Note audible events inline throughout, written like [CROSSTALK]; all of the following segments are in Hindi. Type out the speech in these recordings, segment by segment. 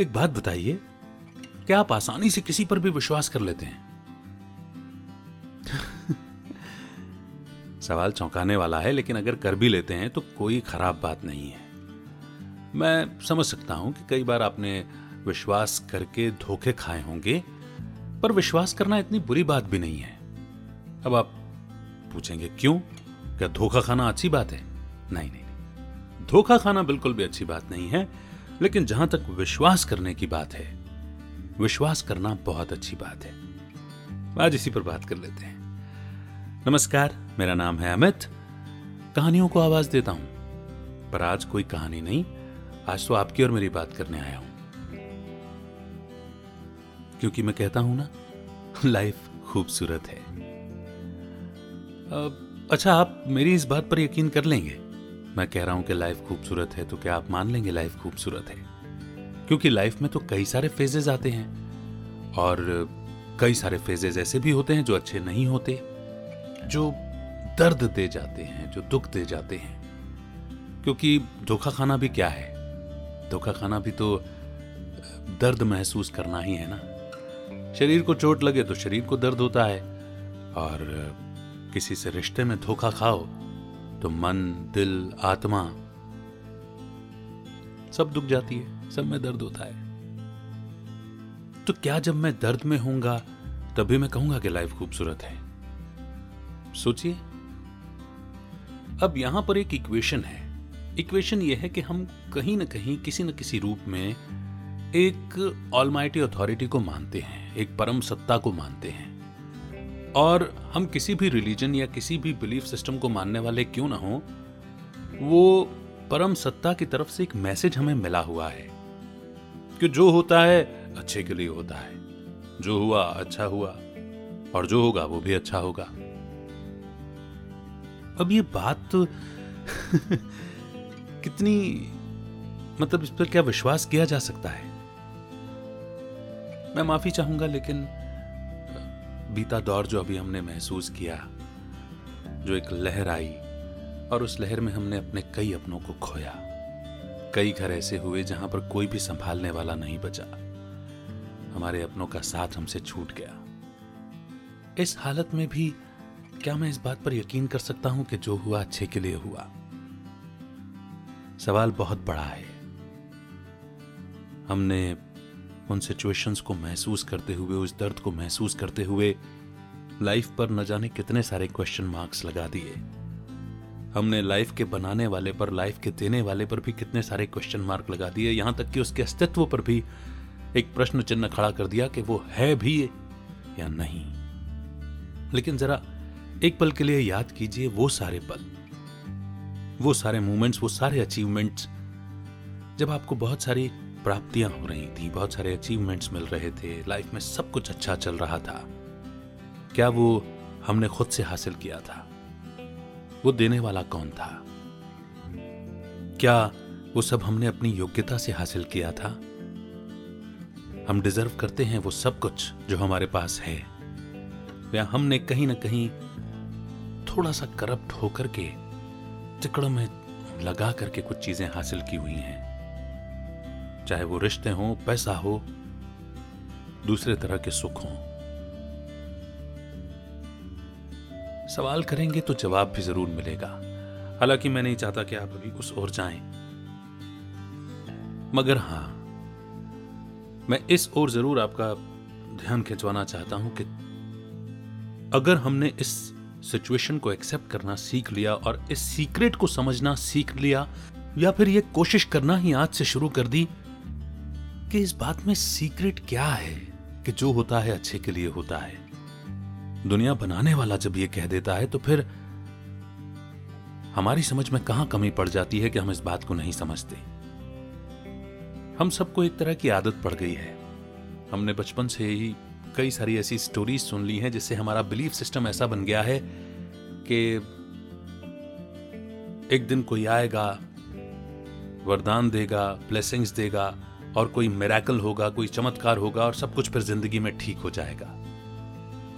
एक बात बताइए, क्या आप आसानी से किसी पर भी विश्वास कर लेते हैं? सवाल चौंकाने वाला है, लेकिन अगर कर भी लेते हैं तो कोई खराब बात नहीं है। मैं समझ सकता हूँ कि कई बार आपने विश्वास करके धोखे खाए होंगे, पर विश्वास करना इतनी बुरी बात भी नहीं है। अब आप पूछेंगे, क्यों? क्या धोखा खाना अच्छी बात है? नहीं नहीं धोखा खाना बिल्कुल भी अच्छी बात नहीं है। लेकिन जहाँ तक विश्वास करने की बात है, विश्वास करना बहुत अच्छी बात है। आज इसी पर बात कर लेते हैं। नमस्कार, मेरा नाम है अमित। कहानियों को आवाज़ देता हूँ। पर आज कोई कहानी नहीं, आज तो आपकी और मेरी बात करने आया हूँ। क्योंकि मैं कहता हूँ ना, लाइफ खूबसूरत है। अच्छा आप मेरी इस बात पर यकीन कर लेंगे। मैं कह रहा हूँ कि लाइफ खूबसूरत है तो क्या आप मान लेंगे लाइफ खूबसूरत है? क्योंकि लाइफ में तो कई सारे फेजेस आते हैं और कई सारे फेजेस ऐसे भी होते हैं जो अच्छे नहीं होते, जो दर्द दे जाते हैं, जो दुख दे जाते हैं। क्योंकि धोखा खाना भी क्या है? धोखा खाना भी तो दर्द महसूस करना ही है ना। शरीर को चोट लगे तो शरीर को दर्द होता है और किसी से रिश्ते में धोखा खाओ तो मन, दिल, आत्मा सब दुख जाती है, सब में दर्द होता है। तो क्या जब मैं दर्द में होऊँगा, तभी मैं कहूँगा कि लाइफ खूबसूरत है? सोचिए। अब यहाँ पर एक इक्वेशन है। इक्वेशन यह है कि हम कहीं ना कहीं, किसी न किसी रूप में एक ऑलमाइटी अथॉरिटी को मानते हैं, एक परम सत्ता को मानते हैं। और हम किसी भी रिलीजन या किसी भी बिलीफ सिस्टम को मानने वाले क्यों ना हो, वो परम सत्ता की तरफ़ से एक मैसेज हमें मिला हुआ है कि जो होता है, अच्छे के लिए होता है। जो हुआ अच्छा हुआ, और जो होगा, वो भी अच्छा होगा। अब ये बात तो [LAUGHS] कितनी मतलब इस पर क्या विश्वास किया जा सकता है? मैं माफ़ी चाहूँगा, लेकिन बीता दौर जो अभी हमने महसूस किया, जो एक लहर आई, और उस लहर में हमने अपने कई अपनों को खोया। कई घर ऐसे हुए जहाँ पर कोई भी संभालने वाला नहीं बचा। हमारे अपनों का साथ हमसे छूट गया। इस हालत में भी क्या मैं इस बात पर यकीन कर सकता हूँ कि जो हुआ अच्छे के लिए हुआ? सवाल बहुत बड़ा है। हमने उन सिचुएशंस को महसूस करते हुए, उस दर्द को महसूस करते हुए लाइफ पर न जाने कितने सारे क्वेश्चन मार्क्स लगा दिए। हमने लाइफ के बनाने वाले पर लाइफ के देने वाले पर भी कितने सारे क्वेश्चन मार्क लगा दिए। यहाँ तक कि उसके अस्तित्व पर भी एक प्रश्न चिन्ह खड़ा कर दिया कि वो है भी या नहीं। लेकिन जरा एक पल के लिए याद कीजिए, वो सारे पल, वो सारे मोमेंट्स वो सारे अचीवमेंट्स जब आपको बहुत सारी प्राप्तियाँ हो रही थी, बहुत सारे अचीवमेंट्स मिल रहे थे लाइफ में सब कुछ अच्छा चल रहा था। क्या वो हमने खुद से हासिल किया था? वो देने वाला कौन था? क्या वो सब हमने अपनी योग्यता से हासिल किया था? हम डिजर्व करते हैं वो सब कुछ जो हमारे पास है। या हमने कहीं ना कहीं थोड़ा सा करप्ट होकर के टिकड़ों में लगा करके कुछ चीज़ें हासिल की हुई हैं। चाहे वो रिश्ते हों, पैसा हो, दूसरे तरह के सुख हों। सवाल करेंगे तो जवाब भी ज़रूर मिलेगा। हालाँकि मैं नहीं चाहता कि आप अभी उस ओर जाएँ। मगर हाँ, मैं इस ओर ज़रूर आपका ध्यान खिंचवाना चाहता हूँ कि अगर हमने इस सिचुएशन को एक्सेप्ट करना सीख लिया और इस सीक्रेट को समझना सीख लिया, या फिर यह कोशिश करना ही आज से शुरू कर दी कि इस बात में सीक्रेट क्या है कि जो होता है अच्छे के लिए होता है? दुनिया बनाने वाला जब ये कह देता है तो फिर हमारी समझ में कहाँ कमी पड़ जाती है कि हम इस बात को नहीं समझते? हम सबको एक तरह की आदत पड़ गई है। हमने बचपन से ही कई सारी ऐसी स्टोरीज सुन ली हैं, जिससे हमारा बिलीफ सिस्टम ऐसा बन गया है कि एक दिन कोई आएगा, वरदान देगा ब्लेसिंग्स देगा और कोई मेराकल होगा, कोई चमत्कार होगा और सब कुछ फिर ज़िंदगी में ठीक हो जाएगा।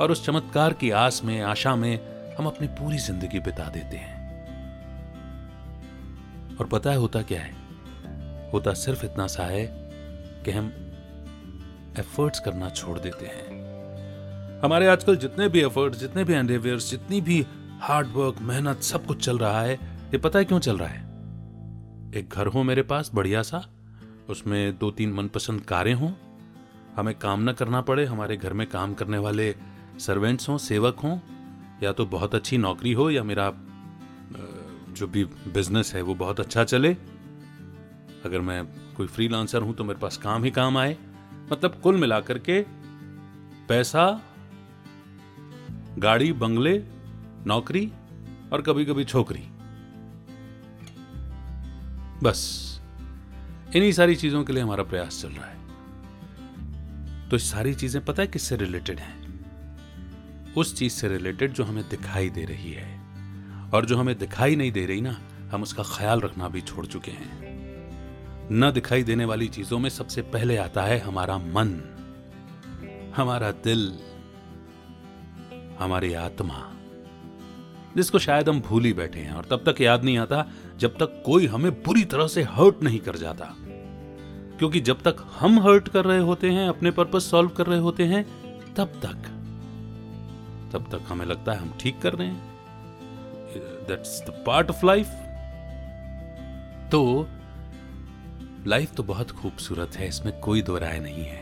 और उस चमत्कार की आस में, आशा में हम अपनी पूरी ज़िंदगी बिता देते हैं। और पता है होता क्या है? होता सिर्फ़ इतना सा है कि हम एफर्ट्स करना छोड़ देते हैं। हमारे आजकल जितने भी एफर्ट्स जितने भी एंडेवियर्स जितनी भी हार्डवर्क मेहनत, सब कुछ चल रहा है। ये पता है क्यों चल रहा है? एक घर हो मेरे पास, बढ़िया सा उसमें दो तीन मनपसंद कारें हों। हमें काम न करना पड़े, हमारे घर में काम करने वाले सर्वेंट्स हों, सेवक हों, या तो बहुत अच्छी नौकरी हो, या मेरा जो भी बिज़नेस है, वो बहुत अच्छा चले। अगर मैं कोई फ्रीलांसर हूँ तो मेरे पास काम ही काम आए। मतलब कुल मिलाकर के पैसा, गाड़ी, बंगले, नौकरी और कभी कभी छोकरी। बस। इन्हीं सारी चीज़ों के लिए हमारा प्रयास चल रहा है। तो सारी चीज़ें पता है किससे रिलेटेड हैं? उस चीज़ से रिलेटेड जो हमें दिखाई दे रही है। और जो हमें दिखाई नहीं दे रही ना, हम उसका ख्याल रखना भी छोड़ चुके हैं। न दिखाई देने वाली चीज़ों में सबसे पहले आता है हमारा मन, हमारा दिल, हमारी आत्मा, जिसको शायद हम भूल ही बैठे हैं। और तब तक याद नहीं आता जब तक कोई हमें बुरी तरह से हर्ट नहीं कर जाता। क्योंकि जब तक हम हर्ट कर रहे होते हैं, अपने पर्पस सॉल्व कर रहे होते हैं, तब तक तब तक हमें लगता है हम ठीक कर रहे हैं। That's the part of life तो लाइफ तो बहुत खूबसूरत है, इसमें कोई दो राय नहीं है।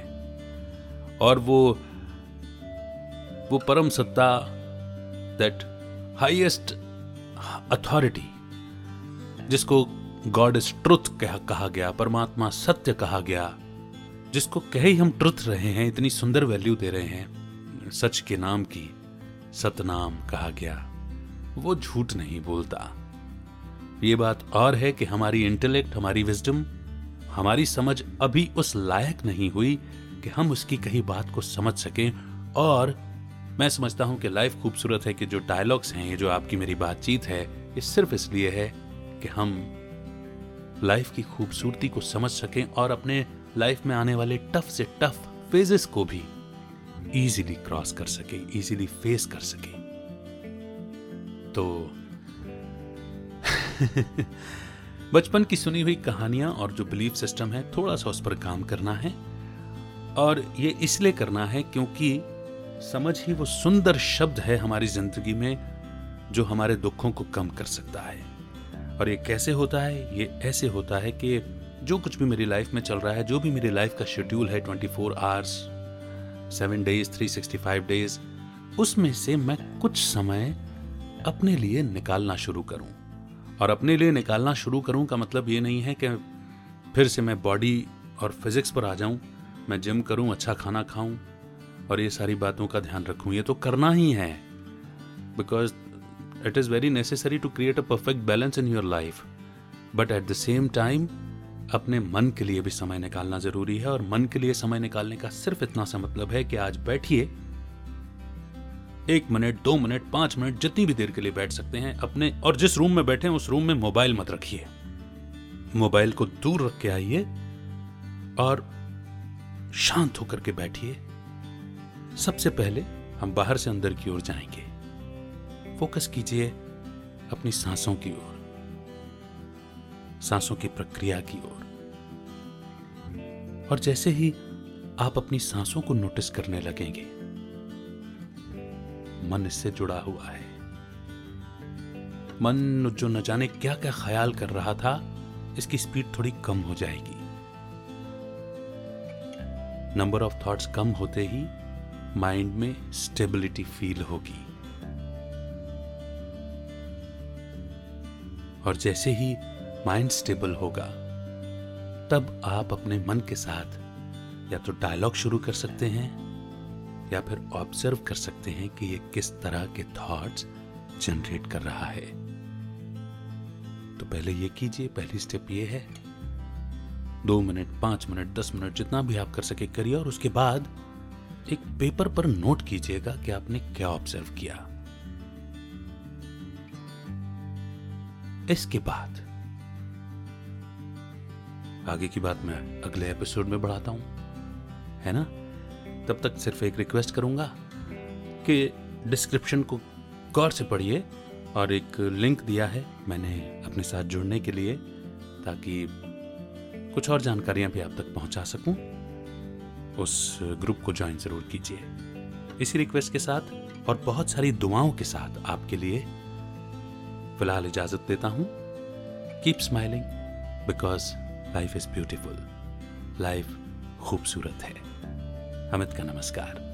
और वो वो परम सत्ता दैट हाईएस्ट अथॉरिटी जिसको गॉड इज़ ट्रुथ कहा गया, परमात्मा सत्य कहा गया, जिसको कहे ही हम ट्रुथ रहे हैं, इतनी सुंदर वैल्यू दे रहे हैं, सच के नाम की सतनाम कहा गया। वो झूठ नहीं बोलता। ये बात और है कि हमारी इंटेलेक्ट हमारी विजडम हमारी समझ अभी उस लायक नहीं हुई कि हम उसकी कही बात को समझ सकें। और मैं समझता हूँ कि लाइफ खूबसूरत है कि जो डायलॉग्स हैं, ये जो आपकी मेरी बातचीत है, ये सिर्फ़ इसलिए है कि हम लाइफ की खूबसूरती को समझ सकें और अपने लाइफ में आने वाले टफ से टफ फेजेस को भी इजीली क्रॉस कर सके इजीली फेस कर सके। तो [LAUGHS] बचपन की सुनी हुई कहानियाँ और जो बिलीफ सिस्टम है थोड़ा सा उस पर काम करना है और ये इसलिए करना है क्योंकि समझ ही वो सुंदर शब्द है हमारी ज़िंदगी में जो हमारे दुखों को कम कर सकता है। और ये कैसे होता है? ये ऐसे होता है कि जो कुछ भी मेरी लाइफ में चल रहा है, जो भी मेरी लाइफ का शेड्यूल है twenty four hours seven days three sixty five days उसमें से मैं कुछ समय अपने लिए निकालना शुरू करूँ। और अपने लिए निकालना शुरू करूँ का मतलब ये नहीं है कि फिर से मैं बॉडी और फिजिक्स पर आ जाऊँ, मैं जिम करूँ अच्छा खाना खाऊं, और ये सारी बातों का ध्यान रखूँ। ये तो करना ही है। Because it is very necessary to create a perfect balance in your life but at the same time अपने मन के लिए भी समय निकालना ज़रूरी है और मन के लिए समय निकालने का सिर्फ़ इतना सा मतलब है कि आज बैठिए। एक मिनट, दो मिनट, पाँच मिनट, जितनी भी देर के लिए बैठ सकते हैं, अपने और जिस रूम में बैठे उस रूम में मोबाइल मत रखिए। मोबाइल को दूर रख के आइए और शांत होकर के बैठिए। सबसे पहले हम बाहर से अंदर की ओर जाएँगे। फोकस कीजिए अपनी सांसों की ओर, सांसों की प्रक्रिया की ओर। और जैसे ही आप अपनी सांसों को नोटिस करने लगेंगे, मन इससे जुड़ा हुआ है। मन जो न जाने क्या क्या ख्याल कर रहा था, इसकी स्पीड थोड़ी कम हो जाएगी। नंबर ऑफ़ थॉट्स कम होते ही माइंड में स्टेबिलिटी फील होगी। और जैसे ही माइंड स्टेबल होगा, तब आप अपने मन के साथ या तो डायलॉग शुरू कर सकते हैं, या फिर ऑब्ज़र्व कर सकते हैं कि ये किस तरह के थॉट्स जनरेट कर रहा है। तो पहले ये कीजिए, पहली स्टेप ये है। दो मिनट पाँच मिनट दस मिनट जितना भी आप कर सके करिए और उसके बाद एक पेपर पर नोट कीजिएगा कि आपने क्या ऑब्ज़र्व किया। इसके बाद। आगे की बात मैं अगले एपिसोड में बढ़ाता हूँ, है ना? तब तक सिर्फ़ एक रिक्वेस्ट करूँगा कि डिस्क्रिप्शन को गौर से पढ़िए और एक लिंक दिया है मैंने अपने साथ जुड़ने के लिए ताकि कुछ और जानकारियाँ भी आप तक पहुँचा सकूँ। उस ग्रुप को ज्वाइन ज़रूर कीजिए। इसी रिक्वेस्ट के साथ और बहुत सारी दुआओं के साथ आपके लिए फ़िलहाल इजाज़त देता हूँ। Keep smiling because life is beautiful life खूबसूरत है। अमित का नमस्कार।